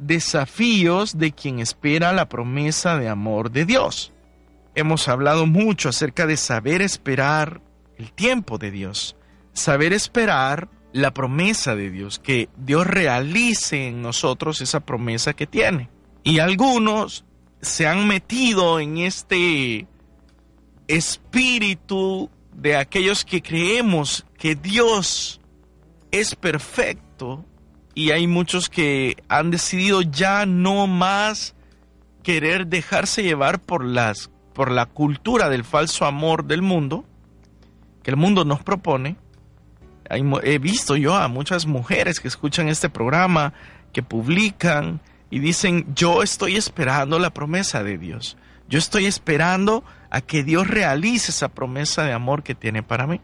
desafíos de quien espera la promesa de amor de Dios. Hemos hablado mucho acerca de saber esperar el tiempo de Dios, saber esperar la promesa de Dios, que Dios realice en nosotros esa promesa que tiene. Y algunos se han metido en este espíritu de aquellos que creemos que Dios es perfecto y hay muchos que han decidido ya no más querer dejarse llevar por las por la cultura del falso amor del mundo que el mundo nos propone. He visto yo a muchas mujeres que escuchan este programa, que publican y dicen, yo estoy esperando la promesa de Dios. Yo estoy esperando a que Dios realice esa promesa de amor que tiene para mí.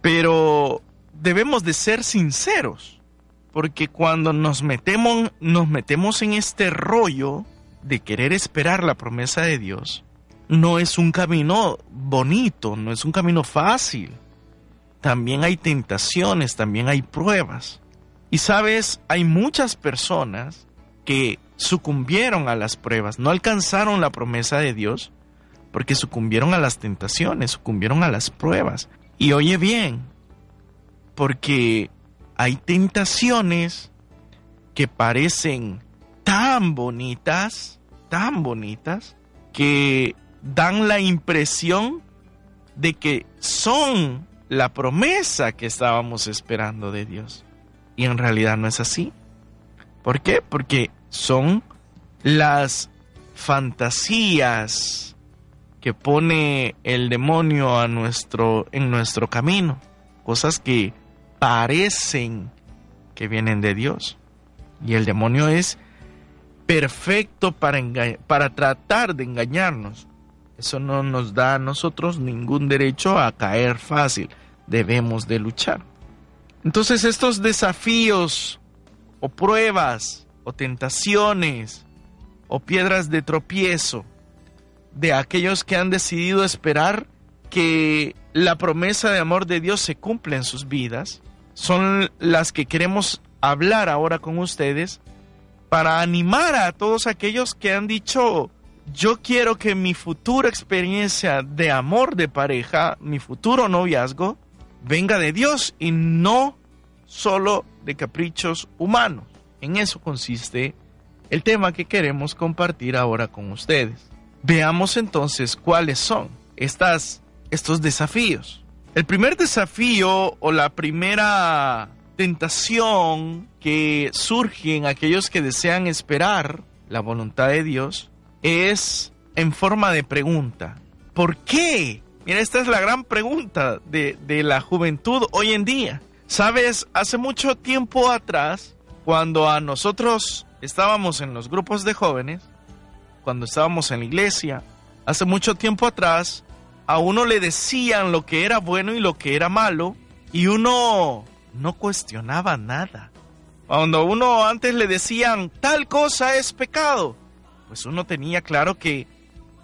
Pero debemos de ser sinceros porque cuando nos metemos, nos metemos en este rollo de querer esperar la promesa de Dios, no es un camino bonito, no es un camino fácil. También hay tentaciones, también hay pruebas. Y sabes, hay muchas personas que sucumbieron a las pruebas, no alcanzaron la promesa de Dios porque sucumbieron a las tentaciones, sucumbieron a las pruebas. Y oye bien, porque hay tentaciones que parecen tan bonitas, tan bonitas, que dan la impresión de que son la promesa que estábamos esperando de Dios. Y en realidad no es así. ¿Por qué? Porque son las fantasías que pone el demonio a nuestro, en nuestro camino. Cosas que parecen que vienen de Dios. Y el demonio es perfecto para, para tratar de engañarnos. Eso no nos da a nosotros ningún derecho a caer fácil. Debemos de luchar. Entonces estos desafíos o pruebas o tentaciones o piedras de tropiezo de aquellos que han decidido esperar que la promesa de amor de Dios se cumpla en sus vidas, son las que queremos hablar ahora con ustedes para animar a todos aquellos que han dicho, yo quiero que mi futura experiencia de amor de pareja, mi futuro noviazgo, venga de Dios y no solo de caprichos humanos. En eso consiste el tema que queremos compartir ahora con ustedes. Veamos entonces cuáles son estas, estos desafíos. El primer desafío o la primera tentación que surge en aquellos que desean esperar la voluntad de Dios es en forma de pregunta. ¿Por qué? Mira, esta es la gran pregunta de, de la juventud hoy en día. Sabes, hace mucho tiempo atrás, cuando a nosotros estábamos en los grupos de jóvenes, cuando estábamos en la iglesia, hace mucho tiempo atrás, a uno le decían lo que era bueno y lo que era malo y uno no cuestionaba nada. Cuando uno antes le decían tal cosa es pecado, pues uno tenía claro que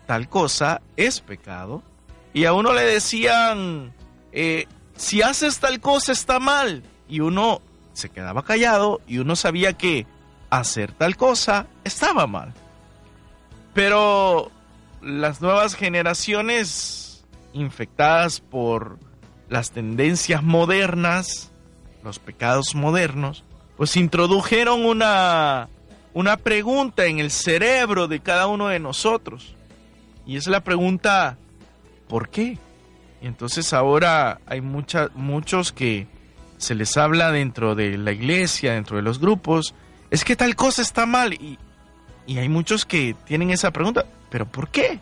tal cosa es pecado. Y a uno le decían, eh, si haces tal cosa está mal. Y uno se quedaba callado y uno sabía que hacer tal cosa estaba mal. Pero las nuevas generaciones infectadas por las tendencias modernas, los pecados modernos, pues introdujeron una, una pregunta en el cerebro de cada uno de nosotros. Y es la pregunta, ¿por qué? Y entonces ahora hay muchos que se les habla dentro de la iglesia, dentro de los grupos, es que tal cosa está mal. Y, y hay muchos que tienen esa pregunta, ¿pero por qué?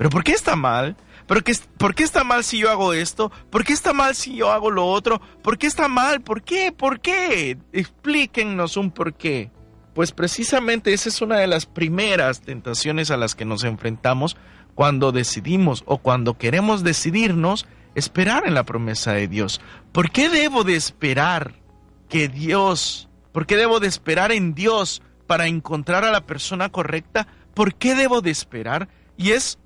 ¿Pero por qué está mal? ¿Pero qué, ¿Por qué está mal si yo hago esto? ¿Por qué está mal si yo hago lo otro? ¿Por qué está mal? ¿Por qué? ¿Por qué? Explíquennos un por qué. pues precisamente esa es una de las primeras tentaciones a las que nos enfrentamos cuando decidimos o cuando queremos decidirnos esperar en la promesa de Dios. ¿Por qué debo de esperar que Dios, por qué debo de esperar en Dios para encontrar a la persona correcta? ¿Por qué debo de esperar? Y es,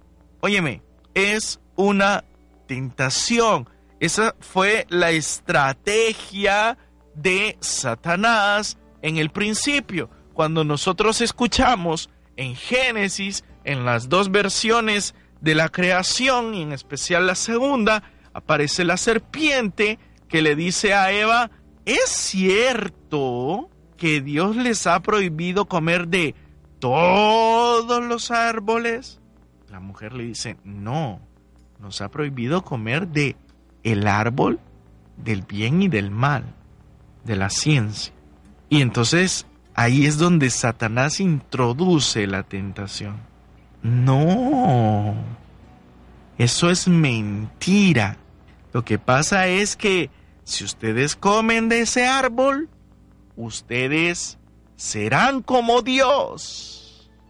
óyeme, es una tentación. Esa fue la estrategia de Satanás en el principio. Cuando nosotros escuchamos en Génesis, en las dos versiones de la creación, y en especial la segunda, aparece la serpiente que le dice a Eva, ¿es cierto que Dios les ha prohibido comer de todos los árboles? La mujer le dice, no, nos ha prohibido comer de el árbol del bien y del mal, de la ciencia. Y entonces ahí es donde Satanás introduce la tentación. No, eso es mentira. Lo que pasa es que si ustedes comen de ese árbol, ustedes serán como Dios.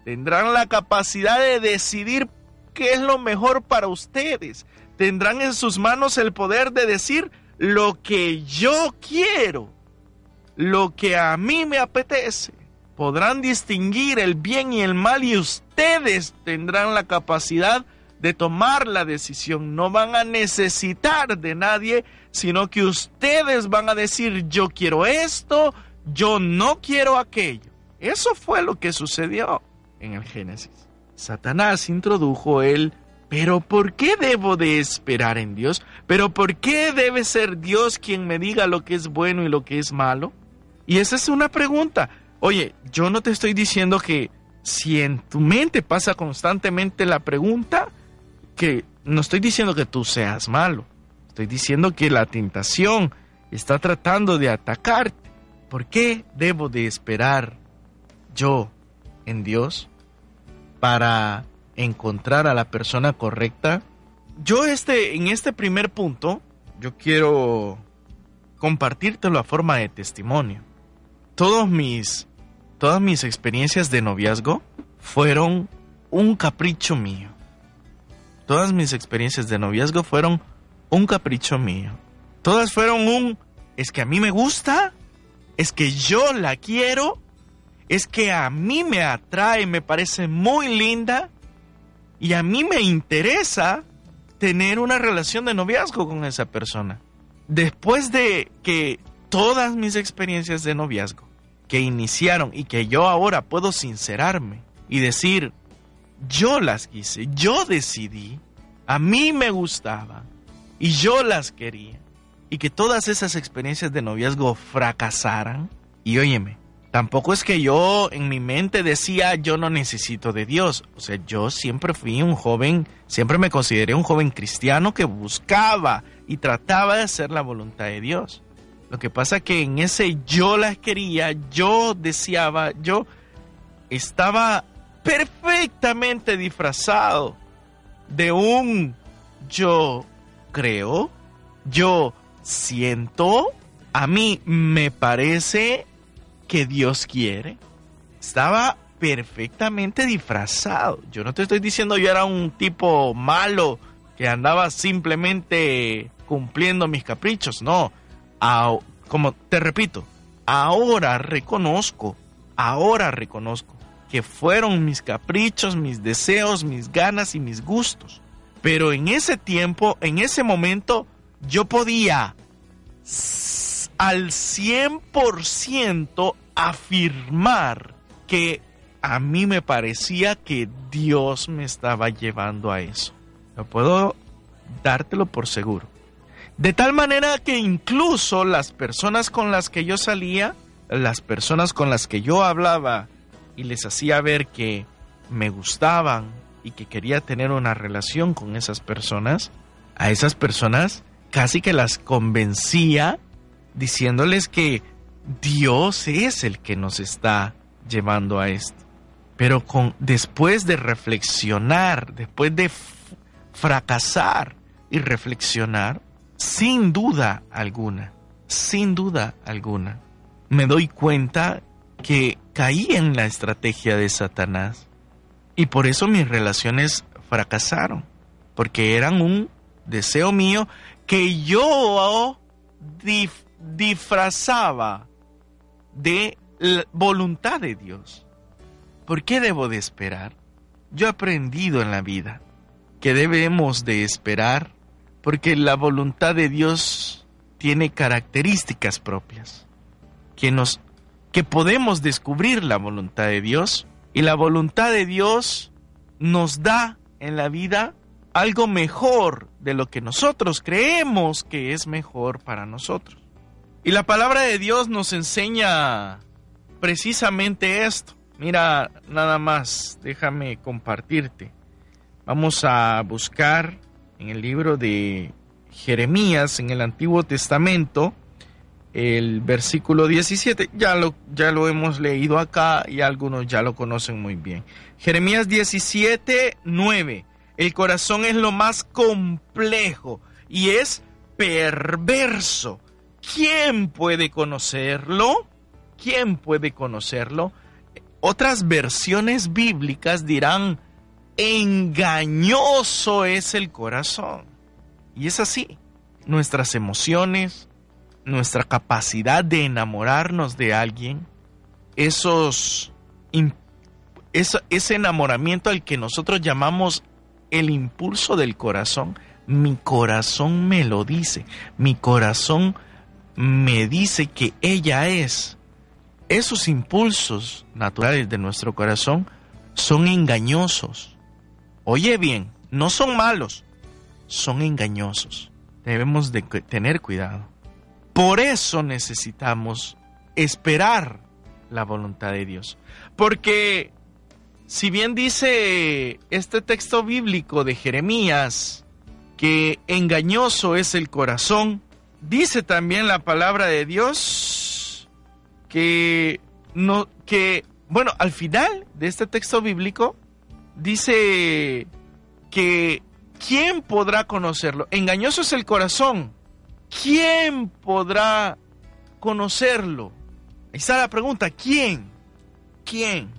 Tendrán la capacidad de decidir qué es lo mejor para ustedes. Tendrán en sus manos el poder de decir lo que yo quiero, lo que a mí me apetece. Podrán distinguir el bien y el mal y ustedes tendrán la capacidad de tomar la decisión. No van a necesitar de nadie, sino que ustedes van a decir, yo quiero esto, yo no quiero aquello. Eso fue lo que sucedió en el Génesis. Satanás introdujo el, pero ¿por qué debo de esperar en Dios? ¿Pero por qué debe ser Dios quien me diga lo que es bueno y lo que es malo? Y esa es una pregunta. Oye, yo no te estoy diciendo que si en tu mente pasa constantemente la pregunta, que no estoy diciendo que tú seas malo, estoy diciendo que la tentación está tratando de atacarte. ¿Por qué debo de esperar yo en Dios para encontrar a la persona correcta? Yo este en este primer punto yo quiero compartírtelo a forma de testimonio. Todos mis todas mis experiencias de noviazgo fueron un capricho mío. Todas mis experiencias de noviazgo fueron un capricho mío. Todas fueron un, es que a mí me gusta, es que yo la quiero, es que a mí me atrae, me parece muy linda y a mí me interesa tener una relación de noviazgo con esa persona. Después de que todas mis experiencias de noviazgo que iniciaron y que yo ahora puedo sincerarme y decir, yo las quise, yo decidí, a mí me gustaba y yo las quería. Y que todas esas experiencias de noviazgo fracasaran. Y óyeme, tampoco es que yo en mi mente decía yo no necesito de Dios. O sea, yo siempre fui un joven, siempre me consideré un joven cristiano que buscaba y trataba de hacer la voluntad de Dios. Lo que pasa que en ese yo las quería, yo deseaba, yo estaba perfectamente disfrazado de un yo creo, yo siento, a mí me parece que Dios quiere. Estaba perfectamente disfrazado. Yo no te estoy diciendo yo era un tipo malo que andaba simplemente cumpliendo mis caprichos, no. como te repito, ahora reconozco, ahora reconozco que fueron mis caprichos, mis deseos, mis ganas y mis gustos. Pero en ese tiempo, en ese momento, yo podía al 100% afirmar que a mí me parecía que Dios me estaba llevando a eso. No puedo dártelo por seguro. De tal manera que incluso las personas con las que yo salía, las personas con las que yo hablaba y les hacía ver que me gustaban y que quería tener una relación con esas personas, a esas personas casi que las convencía diciéndoles que Dios es el que nos está llevando a esto. Pero con, después de reflexionar, después de fracasar y reflexionar, sin duda alguna, sin duda alguna, me doy cuenta que caí en la estrategia de Satanás. Y por eso mis relaciones fracasaron, porque eran un deseo mío que yo disfrazaba de la voluntad de Dios. ¿Por qué debo de esperar? Yo he aprendido en la vida que debemos de esperar porque la voluntad de Dios tiene características propias que nos que podemos descubrir la voluntad de Dios y la voluntad de Dios nos da en la vida algo mejor de lo que nosotros creemos que es mejor para nosotros. Y la palabra de Dios nos enseña precisamente esto. Mira, nada más, déjame compartirte. Vamos a buscar en el libro de Jeremías, en el Antiguo Testamento, el versículo 17. Ya lo, ya lo hemos leído acá y algunos ya lo conocen muy bien. Jeremías 17, 9. El corazón es lo más complejo y es perverso. ¿Quién puede conocerlo? ¿Quién puede conocerlo? Otras versiones bíblicas dirán, engañoso es el corazón. Y es así. Nuestras emociones, nuestra capacidad de enamorarnos de alguien, esos, ese enamoramiento al que nosotros llamamos el impulso del corazón, mi corazón me lo dice, mi corazón me dice que ella es esos impulsos naturales de nuestro corazón son engañosos. Oye bien, no son malos, son engañosos. Debemos de tener cuidado. Por eso necesitamos esperar la voluntad de Dios. Porque si bien dice este texto bíblico de Jeremías que engañoso es el corazón, dice también la palabra de Dios que no que bueno, al final de este texto bíblico dice que ¿quién podrá conocerlo? Engañoso es el corazón. ¿Quién podrá conocerlo? Ahí está la pregunta, ¿quién? ¿Quién?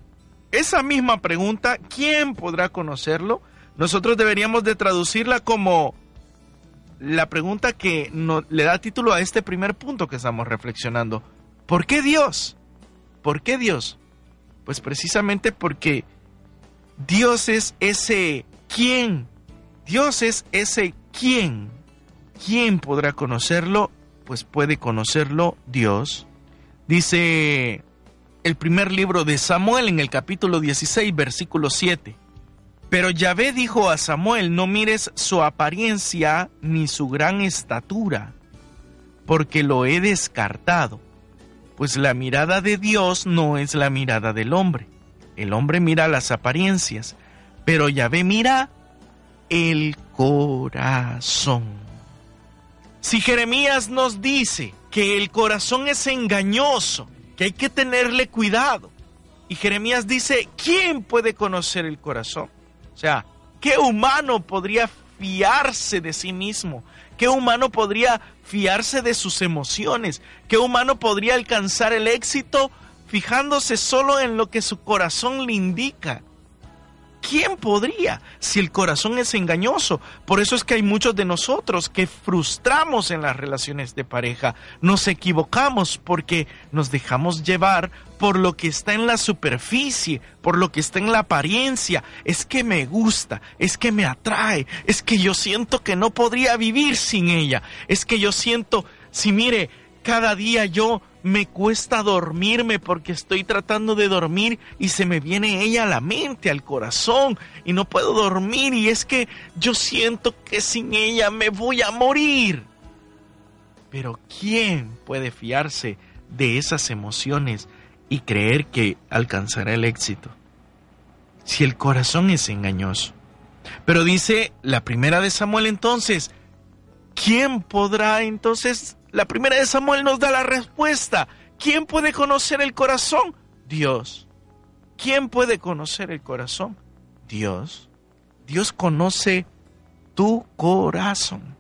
Esa misma pregunta, ¿quién podrá conocerlo? Nosotros deberíamos de traducirla como la pregunta que no, le da título a este primer punto que estamos reflexionando. ¿Por qué Dios? ¿Por qué Dios? Pues precisamente porque Dios es ese quién. Dios es ese quién. ¿Quién podrá conocerlo? Pues puede conocerlo Dios. Dice el primer libro de Samuel en el capítulo 16, versículo 7. Pero Yahvé dijo a Samuel, no mires su apariencia ni su gran estatura, porque lo he descartado pues la mirada de Dios no es la mirada del hombre. El hombre mira las apariencias, pero Yahvé mira el corazón. Si Jeremías nos dice que el corazón es engañoso, que hay que tenerle cuidado, y Jeremías dice, ¿quién puede conocer el corazón? O sea, ¿qué humano podría fiarse de sí mismo? ¿Qué humano podría fiarse de sus emociones? ¿Qué humano podría alcanzar el éxito fijándose solo en lo que su corazón le indica? ¿Quién podría si el corazón es engañoso? Por eso es que hay muchos de nosotros que frustramos en las relaciones de pareja. Nos equivocamos porque nos dejamos llevar por lo que está en la superficie, por lo que está en la apariencia. Es que me gusta, es que me atrae, es que yo siento que no podría vivir sin ella. Es que yo siento, si mire, cada día yo me cuesta dormirme porque estoy tratando de dormir y se me viene ella a la mente, al corazón y no puedo dormir y es que yo siento que sin ella me voy a morir. Pero ¿quién puede fiarse de esas emociones y creer que alcanzará el éxito? Si el corazón es engañoso. Pero dice la primera de Samuel entonces, ¿quién podrá entonces la primera de Samuel nos da la respuesta. ¿Quién puede conocer el corazón? Dios. ¿Quién puede conocer el corazón? Dios. Dios conoce tu corazón.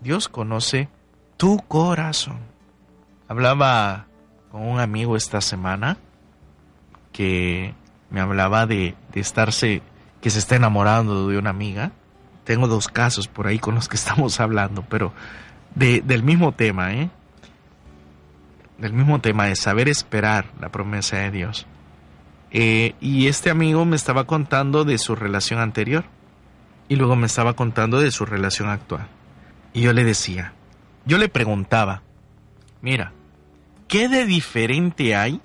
Dios conoce tu corazón. Hablaba con un amigo esta semana que me hablaba de, de estarse, que se está enamorando de una amiga. Tengo dos casos por ahí con los que estamos hablando, pero de, del mismo tema, ¿eh? Del mismo tema de saber esperar la promesa de Dios. Eh, y este amigo me estaba contando de su relación anterior y luego me estaba contando de su relación actual. Y yo le decía, yo le preguntaba, mira, ¿qué de diferente hay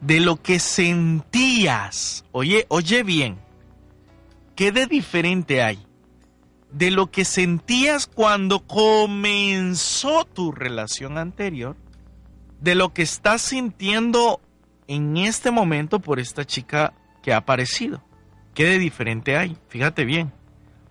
de lo que sentías? Oye, oye bien, ¿qué de diferente hay de lo que sentías cuando comenzó tu relación anterior? De lo que estás sintiendo en este momento por esta chica que ha aparecido. ¿Qué de diferente hay? Fíjate bien.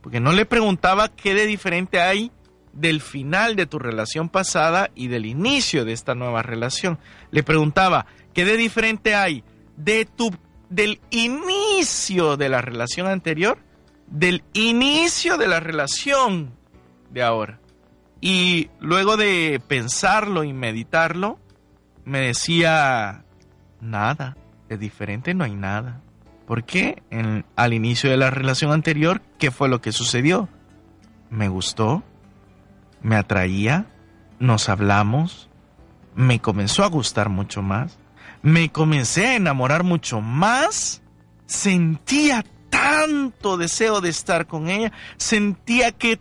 Porque no le preguntaba qué de diferente hay del final de tu relación pasada y del inicio de esta nueva relación. Le preguntaba, ¿qué de diferente hay de tu del inicio de la relación anterior del inicio de la relación de ahora? Y luego de pensarlo y meditarlo, me decía, nada, de diferente no hay nada. ¿Por qué? Al inicio de la relación anterior, ¿qué fue lo que sucedió? Me gustó, me atraía, nos hablamos, me comenzó a gustar mucho más, me comencé a enamorar mucho más, sentía tanto deseo de estar con ella, sentía que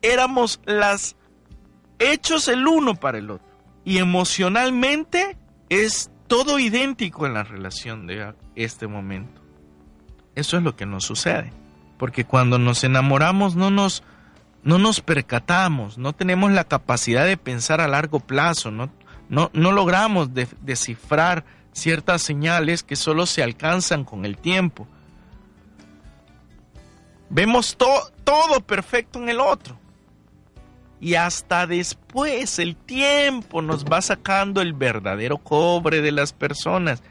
éramos las hechos el uno para el otro. Y emocionalmente es todo idéntico en la relación de este momento. Eso es lo que nos sucede. Porque cuando nos enamoramos no nos, no nos percatamos, no tenemos la capacidad de pensar a largo plazo, no, no, no logramos descifrar ciertas señales que solo se alcanzan con el tiempo. Vemos todo perfecto en el otro. Y hasta después el tiempo nos va sacando el verdadero cobre de las personas.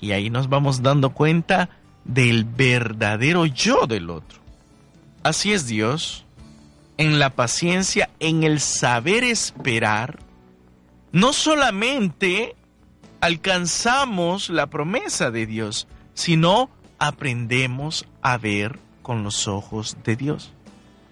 Y ahí nos vamos dando cuenta del verdadero yo del otro. Así es Dios, en la paciencia, en el saber esperar, no solamente alcanzamos la promesa de Dios, sino aprendemos a ver con los ojos de Dios.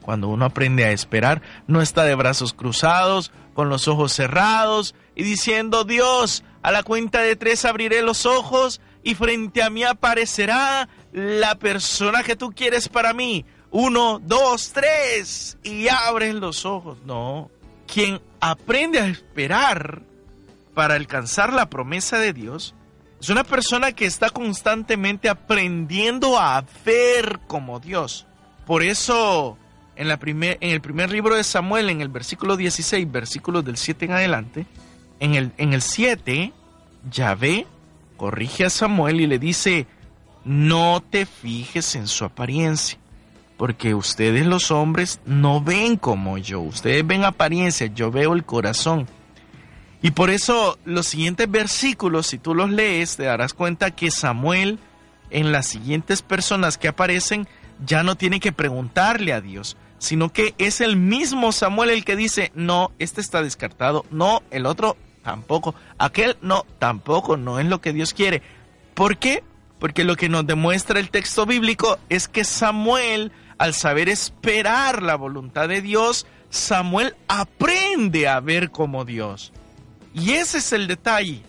Cuando uno aprende a esperar, no está de brazos cruzados, con los ojos cerrados y diciendo, Dios, a la cuenta de tres abriré los ojos y frente a mí aparecerá la persona que tú quieres para mí. Uno, dos, tres, y abres los ojos. No, quien aprende a esperar para alcanzar la promesa de Dios es una persona que está constantemente aprendiendo a ver como Dios. Por eso, en, el primer libro de Samuel, en el versículo 16, versículos del 7 en adelante, en el, en el 7, Yahvé corrige a Samuel y le dice, no te fijes en su apariencia, porque ustedes los hombres no ven como yo, ustedes ven apariencia, yo veo el corazón. Y por eso los siguientes versículos, si tú los lees, te darás cuenta que Samuel en las siguientes personas que aparecen ya no tiene que preguntarle a Dios, sino que es el mismo Samuel el que dice, no, este está descartado, no, el otro tampoco. Aquel no, tampoco, no es lo que Dios quiere. ¿Por qué? Porque lo que nos demuestra el texto bíblico es que Samuel, al saber esperar la voluntad de Dios, Samuel aprende a ver como Dios. Y ese es el detalle.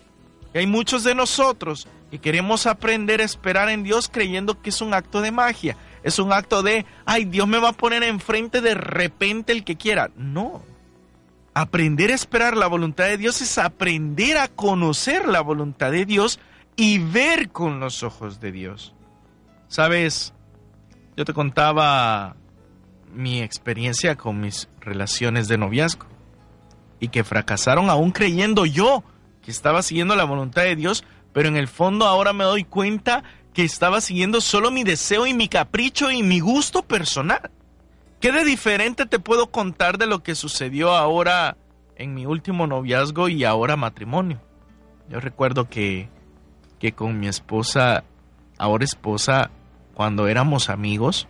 hay muchos de nosotros que queremos aprender a esperar en Dios creyendo que es un acto de magia. Es un acto de, ay, Dios me va a poner enfrente de repente el que quiera. No, Aprender a esperar la voluntad de Dios es aprender a conocer la voluntad de Dios y ver con los ojos de Dios. Sabes, yo te contaba mi experiencia con mis relaciones de noviazgo y que fracasaron aún creyendo yo que estaba siguiendo la voluntad de Dios, pero en el fondo ahora me doy cuenta que estaba siguiendo solo mi deseo y mi capricho y mi gusto personal. ¿Qué de diferente te puedo contar de lo que sucedió ahora en mi último noviazgo y ahora matrimonio? Yo recuerdo que, que con mi esposa, ahora esposa, cuando éramos amigos,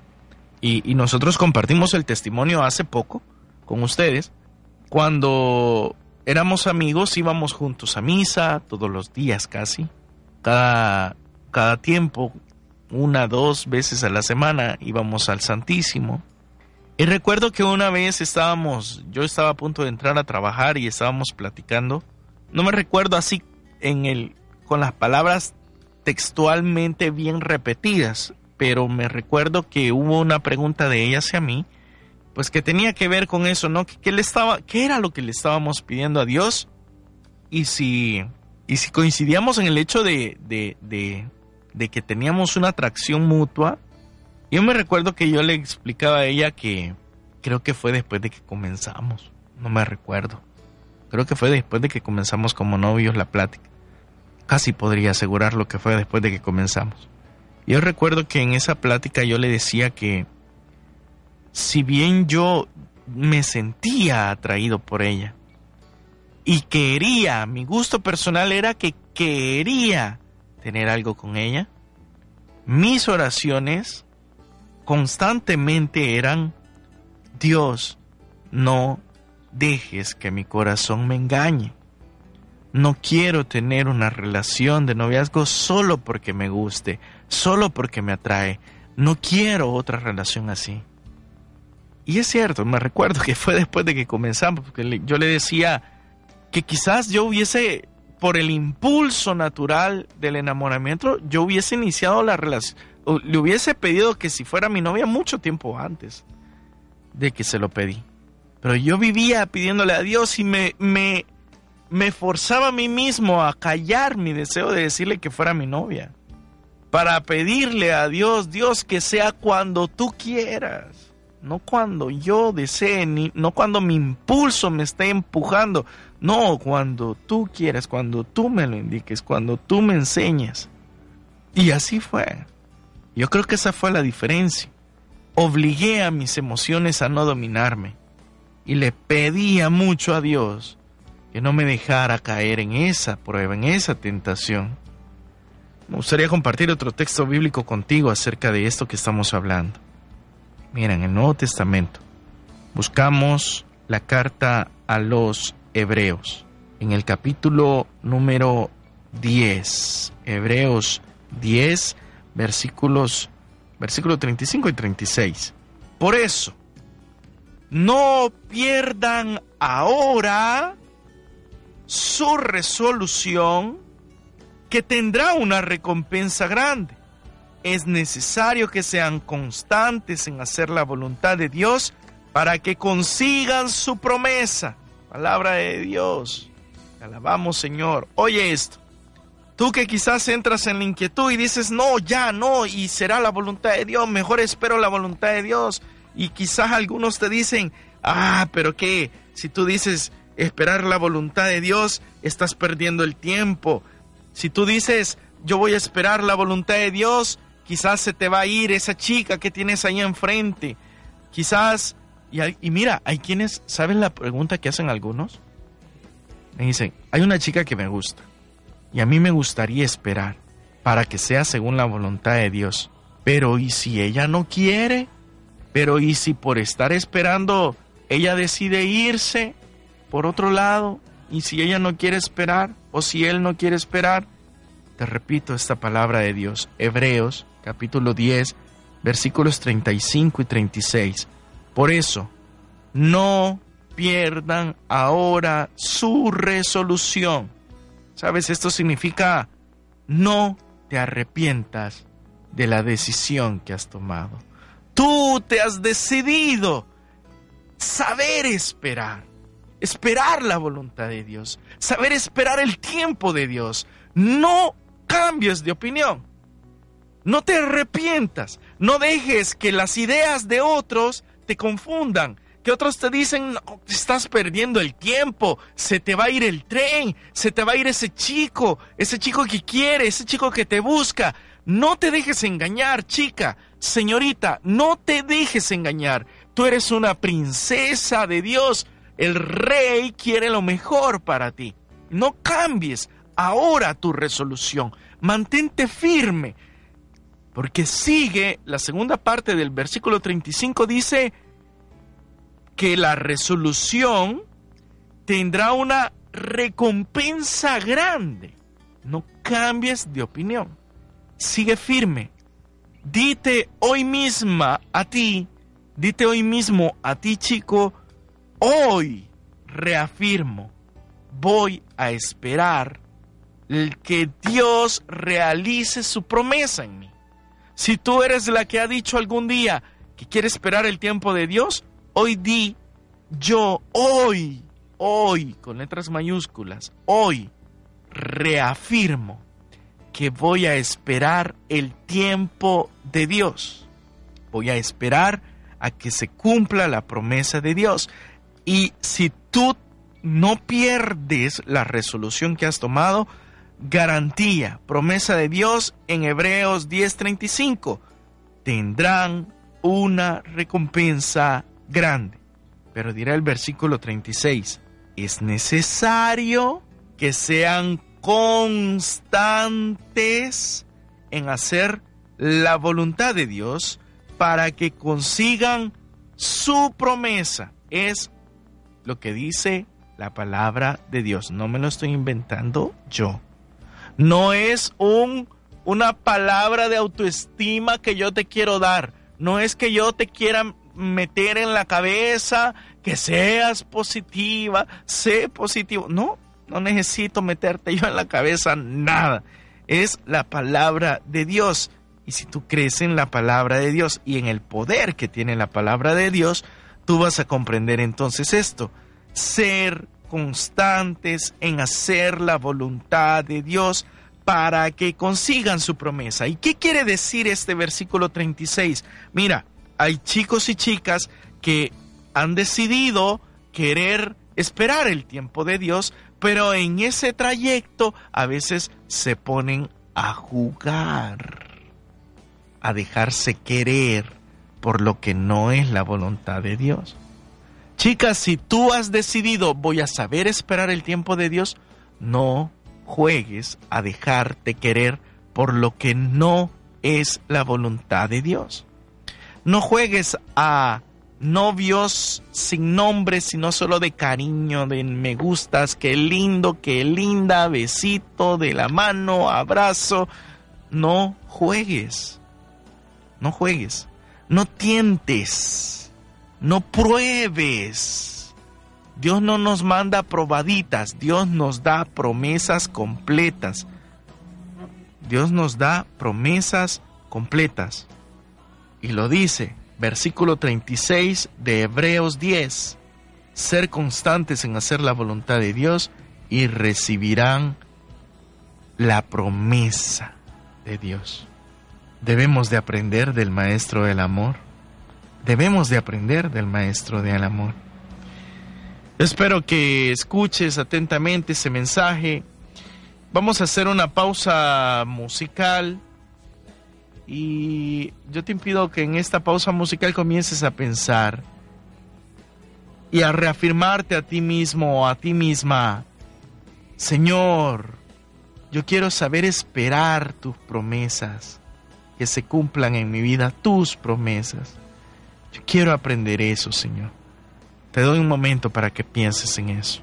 y, y nosotros compartimos el testimonio hace poco con ustedes, cuando éramos amigos íbamos juntos a misa todos los días casi, cada cada tiempo, una, dos veces a la semana íbamos al Santísimo. Y recuerdo que una vez estábamos, yo estaba a punto de entrar a trabajar y estábamos platicando. No me recuerdo así en el con las palabras textualmente bien repetidas, pero me recuerdo que hubo una pregunta de ella hacia mí, pues que tenía que ver con eso, ¿no? ¿Qué, le estaba, qué era lo que le estábamos pidiendo a Dios? Y si, y si coincidíamos en el hecho de, de, de, de que teníamos una atracción mutua, yo me recuerdo que yo le explicaba a ella que creo que fue después de que comenzamos, no me recuerdo. Creo que fue después de que comenzamos como novios la plática. Casi podría asegurar lo que fue después de que comenzamos. Yo recuerdo que en esa plática yo le decía que si bien yo me sentía atraído por ella y quería, mi gusto personal era que quería tener algo con ella, mis oraciones constantemente eran, Dios, no dejes que mi corazón me engañe. No quiero tener una relación de noviazgo solo porque me guste, solo porque me atrae. No quiero otra relación así. Y es cierto, me recuerdo que fue después de que comenzamos, porque yo le decía que quizás yo hubiese, por el impulso natural del enamoramiento, yo hubiese iniciado la relación, le hubiese pedido que si fuera mi novia mucho tiempo antes de que se lo pedí. Pero yo vivía pidiéndole a Dios y me, me, me forzaba a mí mismo a callar mi deseo de decirle que fuera mi novia. Para pedirle a Dios, Dios, que sea cuando tú quieras. No cuando yo desee, ni, no cuando mi impulso me esté empujando. No, cuando tú quieras, cuando tú me lo indiques, cuando tú me enseñes. Y así fue. Yo creo que esa fue la diferencia. Obligué a mis emociones a no dominarme. Y le pedía mucho a Dios que no me dejara caer en esa prueba, en esa tentación. Me gustaría compartir otro texto bíblico contigo acerca de esto que estamos hablando. Mira, en el Nuevo Testamento buscamos la carta a los hebreos, en el capítulo número 10, Hebreos 10, versículos, versículos 35 y 36. Por eso, no pierdan ahora su resolución que tendrá una recompensa grande. Es necesario que sean constantes en hacer la voluntad de Dios para que consigan su promesa. Palabra de Dios. alabamos Señor. Oye esto. Tú que quizás entras en la inquietud y dices, no, ya no, y será la voluntad de Dios, mejor espero la voluntad de Dios. Y quizás algunos te dicen, ah, pero qué, si tú dices, esperar la voluntad de Dios, estás perdiendo el tiempo. Si tú dices, yo voy a esperar la voluntad de Dios, quizás se te va a ir esa chica que tienes ahí enfrente. Quizás, y, mira, hay quienes, ¿saben la pregunta que hacen algunos? Me dicen, hay una chica que me gusta y a mí me gustaría esperar para que sea según la voluntad de Dios. Pero ¿y si ella no quiere? Pero ¿y si por estar esperando ella decide irse? por otro lado, y si ella no quiere esperar, o si él no quiere esperar, te repito esta palabra de Dios, Hebreos capítulo 10, versículos 35 y 36. Por eso, no pierdan ahora su resolución. ¿Sabes? Esto significa no te arrepientas de la decisión que has tomado. Tú te has decidido saber esperar esperar la voluntad de Dios, saber esperar el tiempo de Dios. No cambies de opinión. No te arrepientas. No dejes que las ideas de otros te confundan. Que otros te dicen, no, estás perdiendo el tiempo, se te va a ir el tren, se te va a ir ese chico, ese chico que quiere, ese chico que te busca. No te dejes engañar, chica, señorita, no te dejes engañar. Tú eres una princesa de Dios el rey quiere lo mejor para ti. No cambies ahora tu resolución. Mantente firme. Porque sigue, la segunda parte del versículo 35 dice que la resolución tendrá una recompensa grande. No cambies de opinión. sigue firme. Dite hoy misma a ti, dite hoy mismo a ti chico, hoy reafirmo, voy a esperar que Dios realice su promesa en mí. Si tú eres la que ha dicho algún día que quiere esperar el tiempo de Dios, hoy di, yo hoy, hoy, con letras mayúsculas, hoy reafirmo que voy a esperar el tiempo de Dios. Voy a esperar a que se cumpla la promesa de Dios. Y si tú no pierdes la resolución que has tomado, garantía, promesa de Dios en Hebreos 10:35, tendrán una recompensa grande. Pero dirá el versículo 36, es necesario que sean constantes en hacer la voluntad de Dios para que consigan su promesa. Es lo que dice la palabra de Dios. No me lo estoy inventando yo. No es un, una palabra de autoestima que yo te quiero dar. No es que yo te quiera meter en la cabeza que seas positiva, sé positivo. No, no necesito meterte yo en la cabeza nada. Es la palabra de Dios. Y si tú crees en la palabra de Dios y en el poder que tiene la palabra de Dios, tú vas a comprender entonces esto. Ser constantes en hacer la voluntad de Dios para que consigan su promesa. ¿Y qué quiere decir este versículo 36? Mira, hay chicos y chicas que han decidido querer esperar el tiempo de Dios, pero en ese trayecto a veces se ponen a jugar, a dejarse querer por lo que no es la voluntad de Dios. Chicas, si tú has decidido voy a saber esperar el tiempo de Dios, no juegues a dejarte querer por lo que no es la voluntad de Dios. No juegues a novios sin nombre, sino solo de cariño, de me gustas, qué lindo, qué linda, besito de la mano, abrazo. No juegues, no juegues, no tientes, no pruebes. Dios no nos manda probaditas, Dios nos da promesas completas. Dios nos da promesas completas. Y lo dice, versículo 36 de Hebreos 10, ser constantes en hacer la voluntad de Dios y recibirán la promesa de Dios. Debemos de aprender del Maestro del Amor. Debemos de aprender del Maestro del Amor. Espero que escuches atentamente ese mensaje. Vamos a hacer una pausa musical y yo te pido que en esta pausa musical comiences a pensar y a reafirmarte a ti mismo o a ti misma. Señor, yo quiero saber esperar tus promesas, que se cumplan en mi vida tus promesas. Quiero aprender eso, Señor. Te doy un momento para que pienses en eso.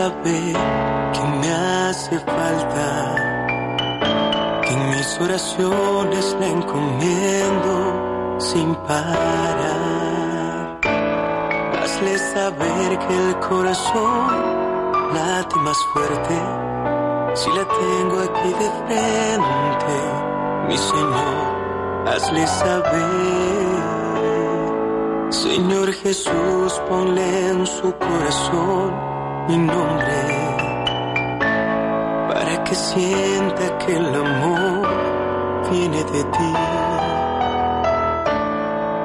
Saber que me hace falta, que en mis oraciones le encomiendo sin parar. Hazle saber que el corazón late más fuerte si la tengo aquí de frente, mi Señor. Hazle saber. Señor Jesús, ponle en su corazón mi nombre para que sienta que el amor viene de ti.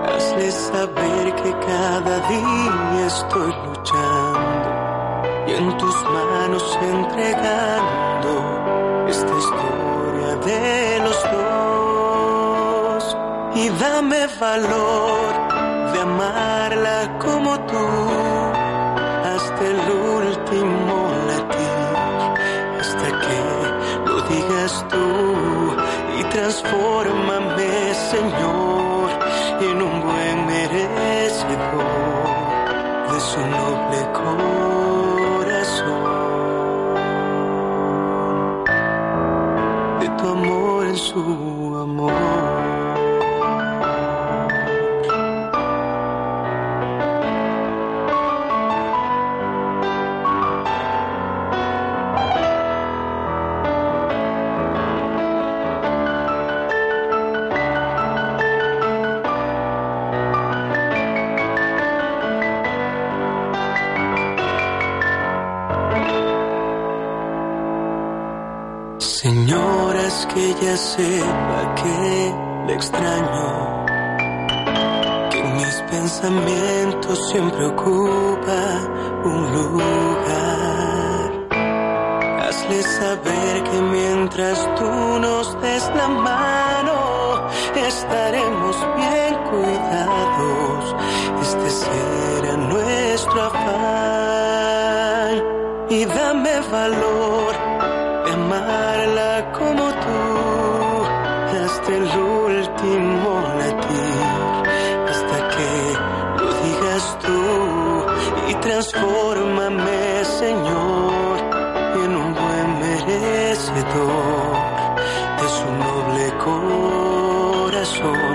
Hazle saber que cada día estoy luchando y en tus manos entregando esta historia de los dos. y dame valor de amarla como tú hasta el último latir, hasta que lo digas tú y transfórmame, Señor, en un buen merecedor de su noble corazón, de tu amor en su amor. Sepa que le extraño, que en mis pensamientos siempre ocupa un lugar. Hazle saber que mientras tú nos des la mano, estaremos bien cuidados. Este será nuestro afán y dame valor de amarla el último latir, hasta que lo digas tú y transfórmame, Señor, en un buen merecedor de su noble corazón,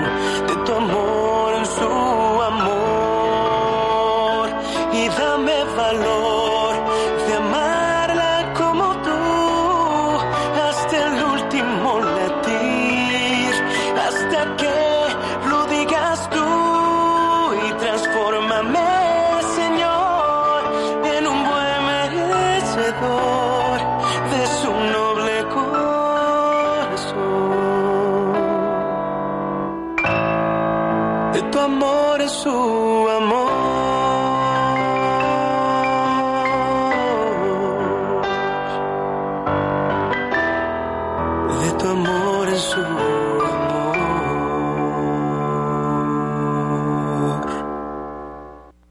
su amor. de tu amor en su amor.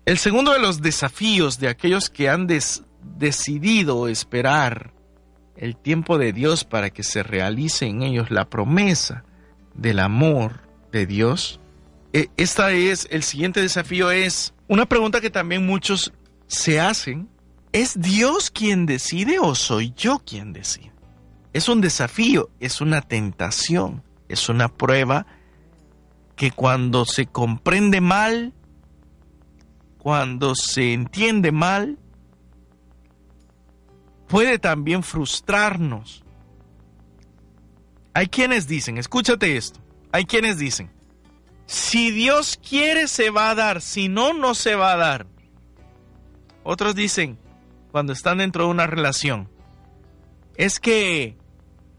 El segundo de los desafíos de aquellos que han decidido esperar el tiempo de Dios para que se realice en ellos la promesa del amor de Dios. Eh, Esta es, el siguiente desafío es una pregunta que también muchos se hacen. ¿Es Dios quien decide o soy yo quien decide? Es un desafío, es una tentación, es una prueba que cuando se comprende mal, cuando se entiende mal, puede también frustrarnos. Hay quienes dicen, escúchate esto, hay quienes dicen, si Dios quiere se va a dar, si no, no se va a dar. Otros dicen, cuando están dentro de una relación, es que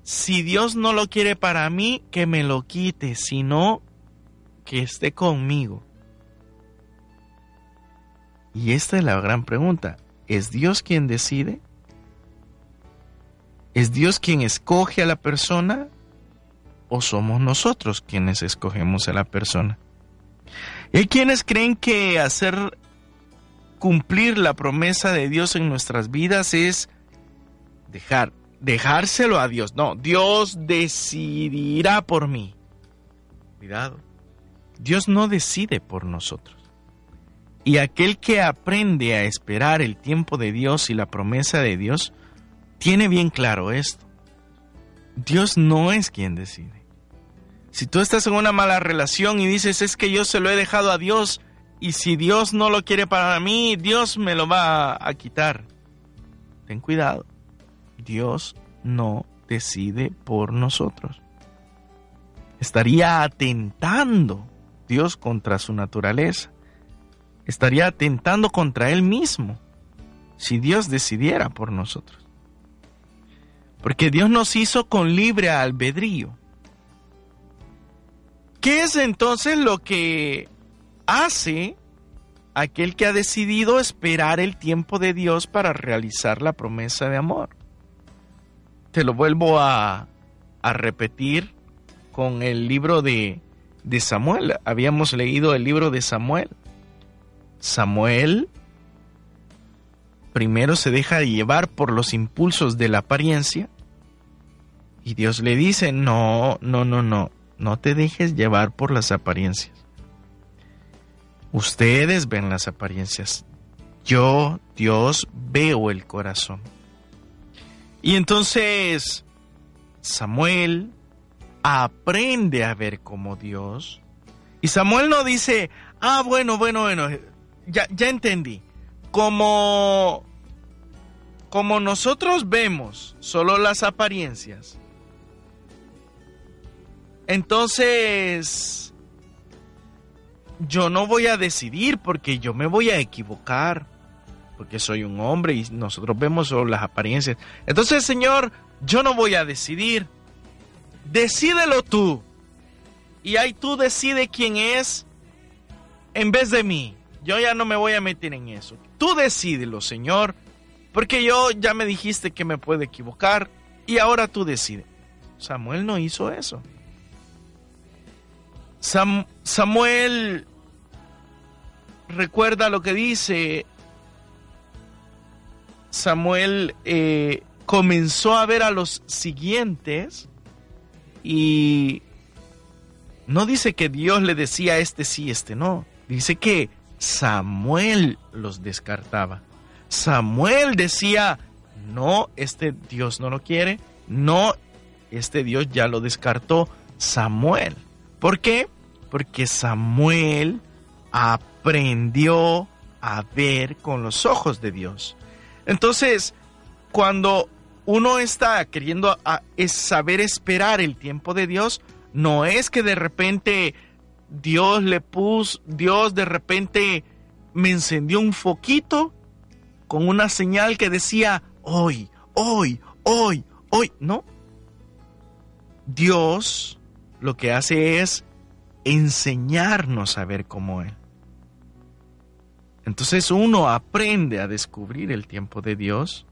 si Dios no lo quiere para mí, que me lo quite, si no, que esté conmigo. Y esta es la gran pregunta. ¿Es Dios quien decide? ¿Es Dios quien escoge a la persona? ¿O somos nosotros quienes escogemos a la persona? Hay quienes creen que hacer cumplir la promesa de Dios en nuestras vidas es dejar, dejárselo a Dios. No, Dios decidirá por mí. Cuidado. Dios no decide por nosotros. Y aquel que aprende a esperar el tiempo de Dios y la promesa de Dios, tiene bien claro esto. Dios no es quien decide. Si tú estás en una mala relación y dices, es que yo se lo he dejado a Dios, y si Dios no lo quiere para mí, Dios me lo va a quitar. Ten cuidado. Dios no decide por nosotros. Estaría atentando Dios contra su naturaleza. Estaría atentando contra Él mismo si Dios decidiera por nosotros. Porque Dios nos hizo con libre albedrío. ¿Qué es entonces lo que hace aquel que ha decidido esperar el tiempo de Dios para realizar la promesa de amor? Te lo vuelvo a, a repetir con el libro de de Samuel. Habíamos leído el libro de Samuel. Samuel primero se deja llevar por los impulsos de la apariencia y Dios le dice, no, no, no, no, no te dejes llevar por las apariencias. Ustedes ven las apariencias. Yo, Dios, veo el corazón. Y entonces Samuel aprende a ver como Dios. Y Samuel no dice, ah, bueno, bueno, bueno, ya, entendí. Como, como nosotros vemos solo las apariencias, entonces yo no voy a decidir porque yo me voy a equivocar, porque soy un hombre y nosotros vemos solo las apariencias. Entonces, Señor, yo no voy a decidir. Decídelo tú. Y ahí tú decide quién es en vez de mí. Yo ya no me voy a meter en eso. Tú decídelo, Señor, porque yo ya me dijiste que me puedo equivocar y ahora tú decides. Samuel no hizo eso. Samuel recuerda lo que dice. Samuel eh, comenzó a ver a los siguientes y no dice que Dios le decía este sí, este no. Dice que Samuel los descartaba. Samuel decía, no, este Dios no lo quiere, no, este Dios ya lo descartó. Samuel. ¿Por qué? Porque Samuel aprendió a ver con los ojos de Dios. Entonces, cuando uno está queriendo saber esperar el tiempo de Dios, no es que de repente Dios le puso, Dios de repente me encendió un foquito con una señal que decía hoy, hoy, hoy, hoy. No. Dios lo que hace es enseñarnos a ver como Él. Entonces uno aprende a descubrir el tiempo de Dios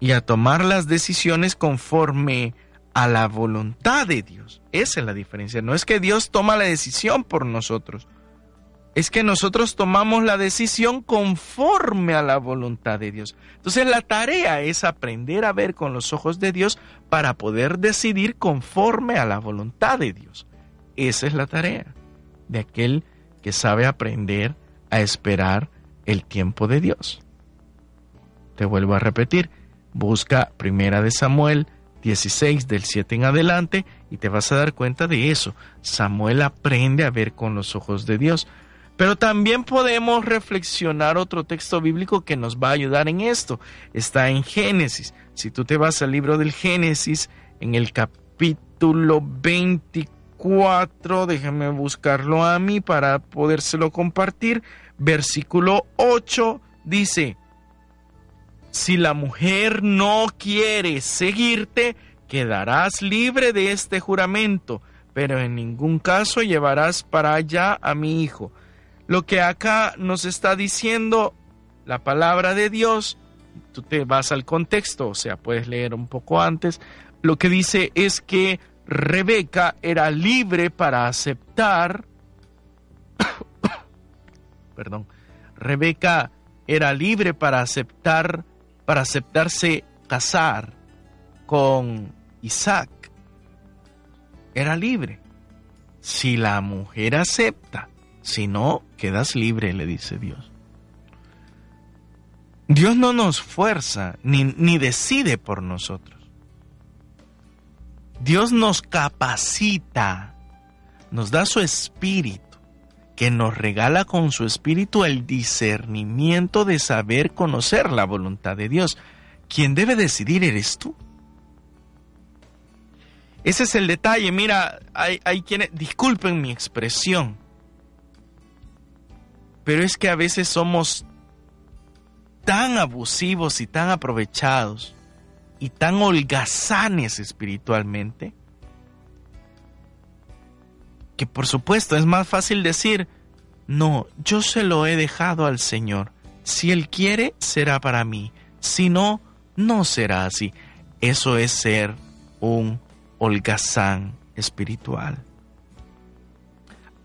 y a tomar las decisiones conforme a la voluntad de Dios. Esa es la diferencia. No es que Dios toma la decisión por nosotros. Es que nosotros tomamos la decisión conforme a la voluntad de Dios. Entonces la tarea es aprender a ver con los ojos de Dios para poder decidir conforme a la voluntad de Dios. Esa es la tarea de aquel que sabe aprender a esperar el tiempo de Dios. Te vuelvo a repetir, busca Primera de Samuel 16 del 7 en adelante y te vas a dar cuenta de eso. Samuel aprende a ver con los ojos de Dios. Pero también podemos reflexionar otro texto bíblico que nos va a ayudar en esto. Está en Génesis. Si tú te vas al libro del Génesis, en el capítulo 24, déjame buscarlo a mí para podérselo compartir. Versículo 8 dice, si la mujer no quiere seguirte, quedarás libre de este juramento, pero en ningún caso llevarás para allá a mi hijo. Lo que acá nos está diciendo la palabra de Dios, tú te vas al contexto, o sea, puedes leer un poco antes, lo que dice es que Rebeca era libre para aceptar, perdón, Rebeca era libre para aceptar para aceptarse casar con Isaac. Era libre. Si la mujer acepta, si no, quedas libre, le dice Dios. Dios no nos fuerza ni, ni decide por nosotros. Dios nos capacita, nos da su espíritu que nos regala con su espíritu el discernimiento de saber conocer la voluntad de Dios. Quien debe decidir eres tú. Ese es el detalle. Mira, hay, hay quienes, disculpen mi expresión, pero es que a veces somos tan abusivos y tan aprovechados y tan holgazanes espiritualmente que por supuesto es más fácil decir, no, yo se lo he dejado al Señor. Si Él quiere, será para mí. Si no, no será así. Eso es ser un holgazán espiritual.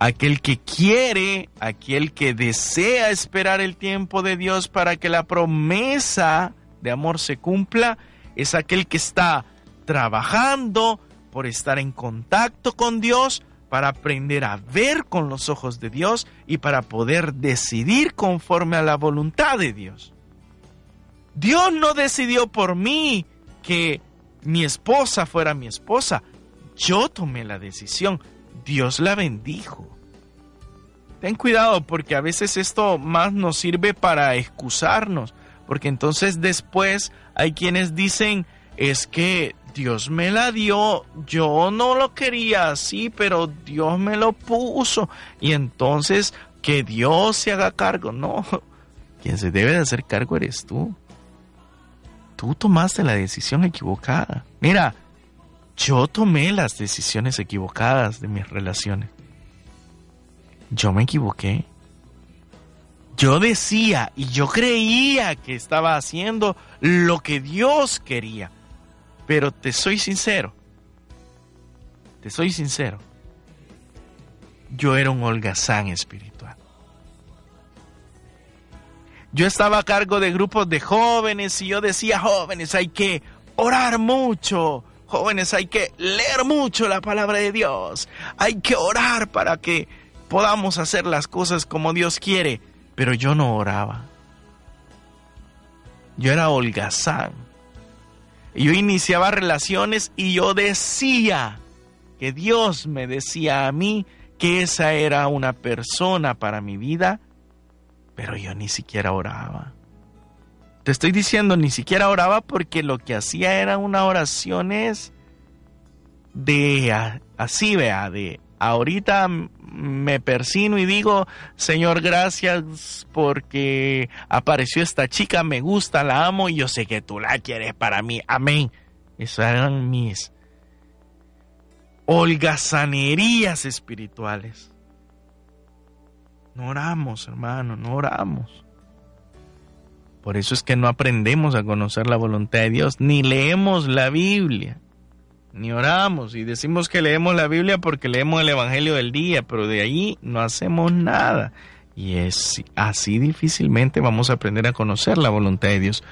Aquel que quiere, aquel que desea esperar el tiempo de Dios para que la promesa de amor se cumpla, es aquel que está trabajando por estar en contacto con Dios, para aprender a ver con los ojos de Dios y para poder decidir conforme a la voluntad de Dios. Dios no decidió por mí que mi esposa fuera mi esposa. Yo tomé la decisión. Dios la bendijo. Ten cuidado porque a veces esto más nos sirve para excusarnos, porque entonces después hay quienes dicen, es que Dios me la dio, yo no lo quería así, pero Dios me lo puso. Y entonces que Dios se haga cargo. No, quien se debe de hacer cargo eres tú. Tú tomaste la decisión equivocada. Mira, yo tomé las decisiones equivocadas de mis relaciones. Yo me equivoqué. Yo decía y yo creía que estaba haciendo lo que Dios quería. Pero te soy sincero. Te soy sincero. Yo era un holgazán espiritual. Yo estaba a cargo de grupos de jóvenes y yo decía, jóvenes, hay que orar mucho Jóvenes, hay que leer mucho la palabra de Dios. Hay que orar para que podamos hacer las cosas como Dios quiere. Pero yo no oraba. Yo era holgazán. Yo iniciaba relaciones y yo decía que Dios me decía a mí que esa era una persona para mi vida, pero yo ni siquiera oraba. Te estoy diciendo, ni siquiera oraba porque lo que hacía era una oraciones de así, vea, de ahorita me persino y digo, Señor, gracias porque apareció esta chica, me gusta, la amo y yo sé que tú la quieres para mí. Amén. Esas eran mis holgazanerías espirituales. No oramos, hermano, no oramos. Por eso es que no aprendemos a conocer la voluntad de Dios, ni leemos la Biblia, ni oramos y decimos que leemos la Biblia porque leemos el Evangelio del día, pero de ahí no hacemos nada. Y es así difícilmente vamos a aprender a conocer la voluntad de Dios.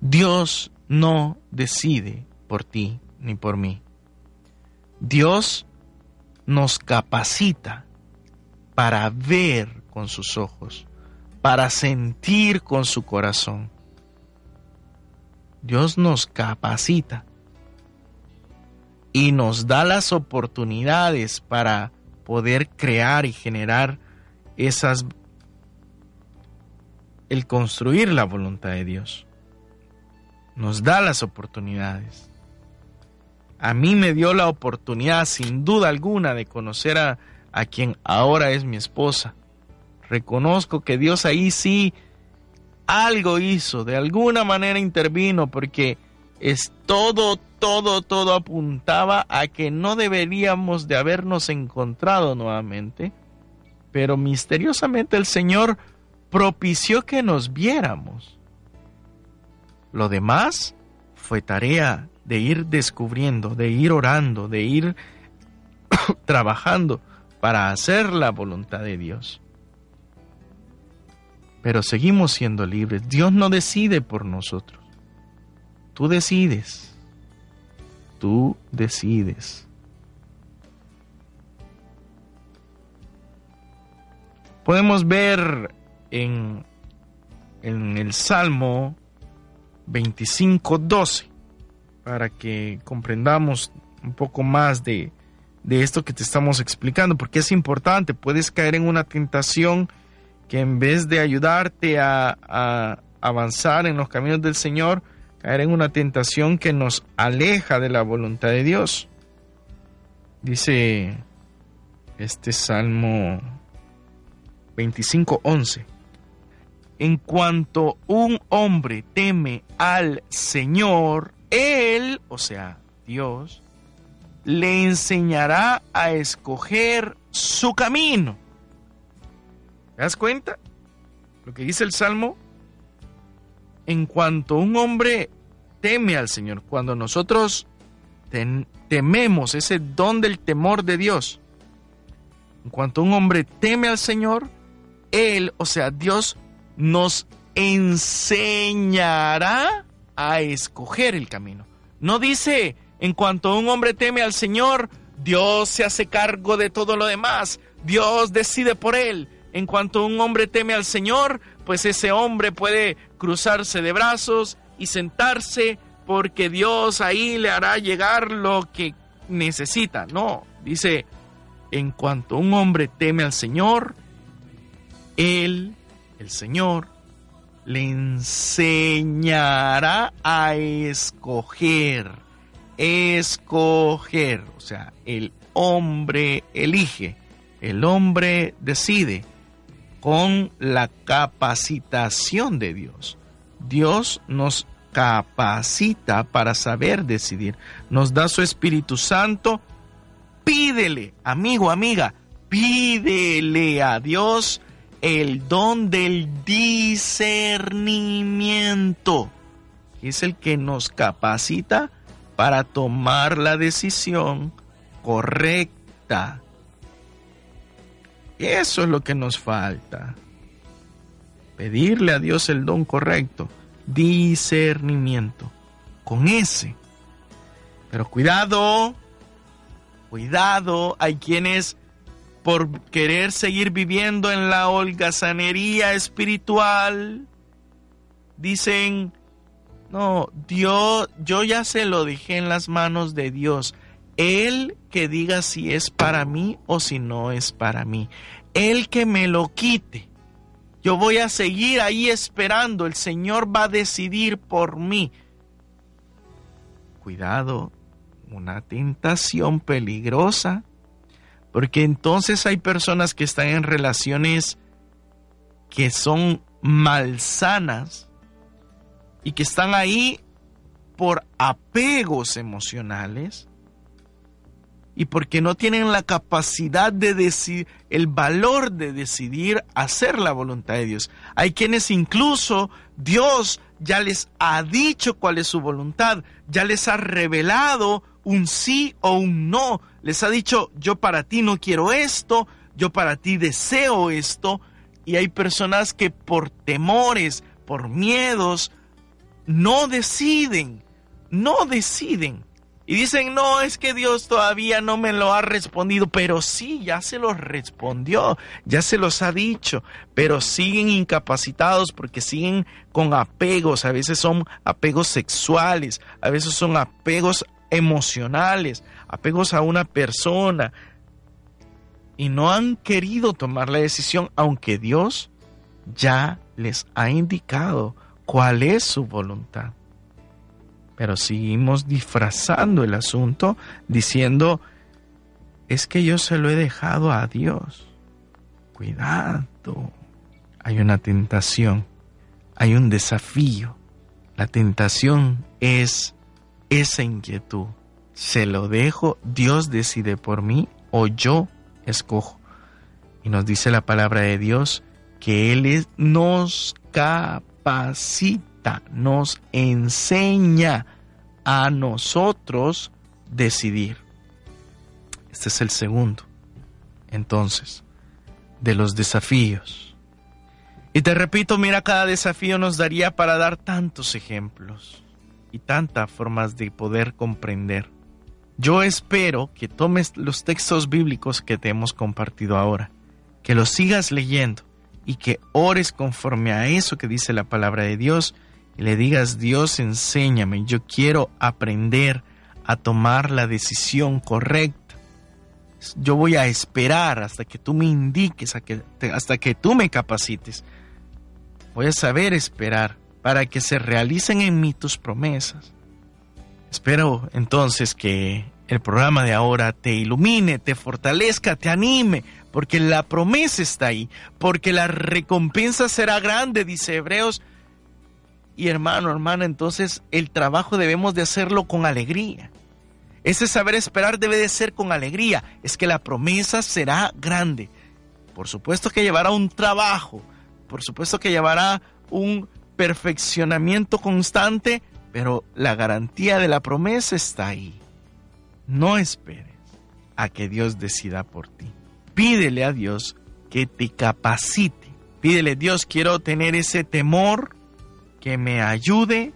Dios no decide por ti ni por mí. Dios nos capacita para ver con sus ojos para sentir con su corazón. Dios nos capacita y nos da las oportunidades para poder crear y generar esas el construir la voluntad de Dios. Nos da las oportunidades. A mí me dio la oportunidad, sin duda alguna, de conocer a, a quien ahora es mi esposa reconozco que Dios ahí sí algo hizo, de alguna manera intervino, porque es todo, todo, todo apuntaba a que no deberíamos de habernos encontrado nuevamente, pero misteriosamente el Señor propició que nos viéramos. Lo demás fue tarea de ir descubriendo, de ir orando, de ir trabajando para hacer la voluntad de Dios pero seguimos siendo libres. Dios no decide por nosotros. Tú decides. Tú decides. Podemos ver en, en el Salmo 25, 12, para que comprendamos un poco más de, de esto que te estamos explicando, porque es importante, puedes caer en una tentación en vez de ayudarte a, avanzar en los caminos del Señor, caer en una tentación que nos aleja de la voluntad de Dios. Dice este Salmo 25:11. En cuanto un hombre teme al Señor, Él, o sea, Dios, le enseñará a escoger su camino. ¿Te das cuenta? Lo que dice el Salmo, en cuanto un hombre teme al Señor, cuando nosotros tememos ese don del temor de Dios, En cuanto un hombre teme al Señor, Él, o sea, Dios, nos enseñará a escoger el camino. No dice, en cuanto un hombre teme al Señor, Dios se hace cargo de todo lo demás. Dios decide por él. En cuanto un hombre teme al Señor, pues ese hombre puede cruzarse de brazos y sentarse porque Dios ahí le hará llegar lo que necesita. No, dice, en cuanto un hombre teme al Señor, Él, el Señor, le enseñará a escoger. Escoger, o sea, el hombre elige, el hombre decide con la capacitación de Dios. Dios nos capacita para saber decidir, nos da su Espíritu Santo. Pídele, amigo, amiga, pídele a Dios el don del discernimiento, es el que nos capacita para tomar la decisión correcta. Eso es lo que nos falta. Pedirle a Dios el don correcto, discernimiento, con ese. Pero cuidado, cuidado, hay quienes por querer seguir viviendo en la holgazanería espiritual, dicen, no, Dios, yo ya se lo dejé en las manos de Dios. Él que diga si es para mí o si no es para mí. Él que me lo quite. Yo voy a seguir ahí esperando. El Señor va a decidir por mí. Cuidado, una tentación peligrosa porque entonces hay personas que están en relaciones que son malsanas y que están ahí por apegos emocionales y porque no tienen la capacidad de decir, el valor de decidir hacer la voluntad de Dios. Hay quienes incluso Dios ya les ha dicho cuál es su voluntad, ya les ha revelado un sí o un no. Les ha dicho, yo para ti no quiero esto, yo para ti deseo esto. Y hay personas que por temores, por miedos, no deciden, no deciden. Y dicen, no, es que Dios todavía no me lo ha respondido, pero sí, ya se los respondió, ya se los ha dicho, pero siguen incapacitados porque siguen con apegos, a veces son apegos sexuales, a veces son apegos emocionales, apegos a una persona, y no han querido tomar la decisión, aunque Dios ya les ha indicado cuál es su voluntad. Pero seguimos disfrazando el asunto diciendo, es que yo se lo he dejado a Dios. Cuidado, hay una tentación, hay un desafío. La tentación es esa inquietud. ¿Se lo dejo? ¿Dios decide por mí o yo escojo? Y nos dice la palabra de Dios que Él nos capacita, nos enseña a nosotros decidir. Este es el segundo, entonces, de los desafíos. Y te repito, mira, cada desafío nos daría para dar tantos ejemplos y tantas formas de poder comprender. Yo espero que tomes los textos bíblicos que te hemos compartido ahora, que los sigas leyendo y que ores conforme a eso que dice la palabra de Dios y le digas, Dios, enséñame, yo quiero aprender a tomar la decisión correcta. Yo voy a esperar hasta que tú me indiques, hasta que tú me capacites. Voy a saber esperar para que se realicen en mí tus promesas. Espero entonces que el programa de ahora te ilumine, te fortalezca, te anime, porque la promesa está ahí, porque la recompensa será grande, dice Hebreos. Y hermano, hermana, entonces el trabajo debemos de hacerlo con alegría. Ese saber esperar debe de ser con alegría. Es que la promesa será grande. Por supuesto que llevará un trabajo, por supuesto que llevará un perfeccionamiento constante, pero la garantía de la promesa está ahí. No esperes a que Dios decida por ti. pídele a Dios que te capacite. Pídele, Dios, quiero tener ese temor que me ayude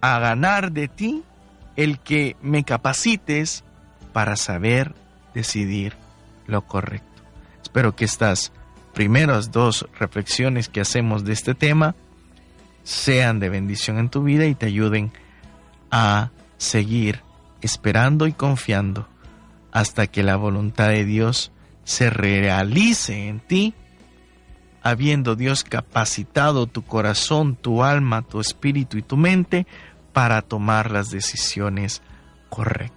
a ganar de ti el que me capacites para saber decidir lo correcto. Espero que estas primeras dos reflexiones que hacemos de este tema sean de bendición en tu vida y te ayuden a seguir esperando y confiando hasta que la voluntad de Dios se realice en ti, habiendo Dios capacitado tu corazón, tu alma, tu espíritu y tu mente para tomar las decisiones correctas.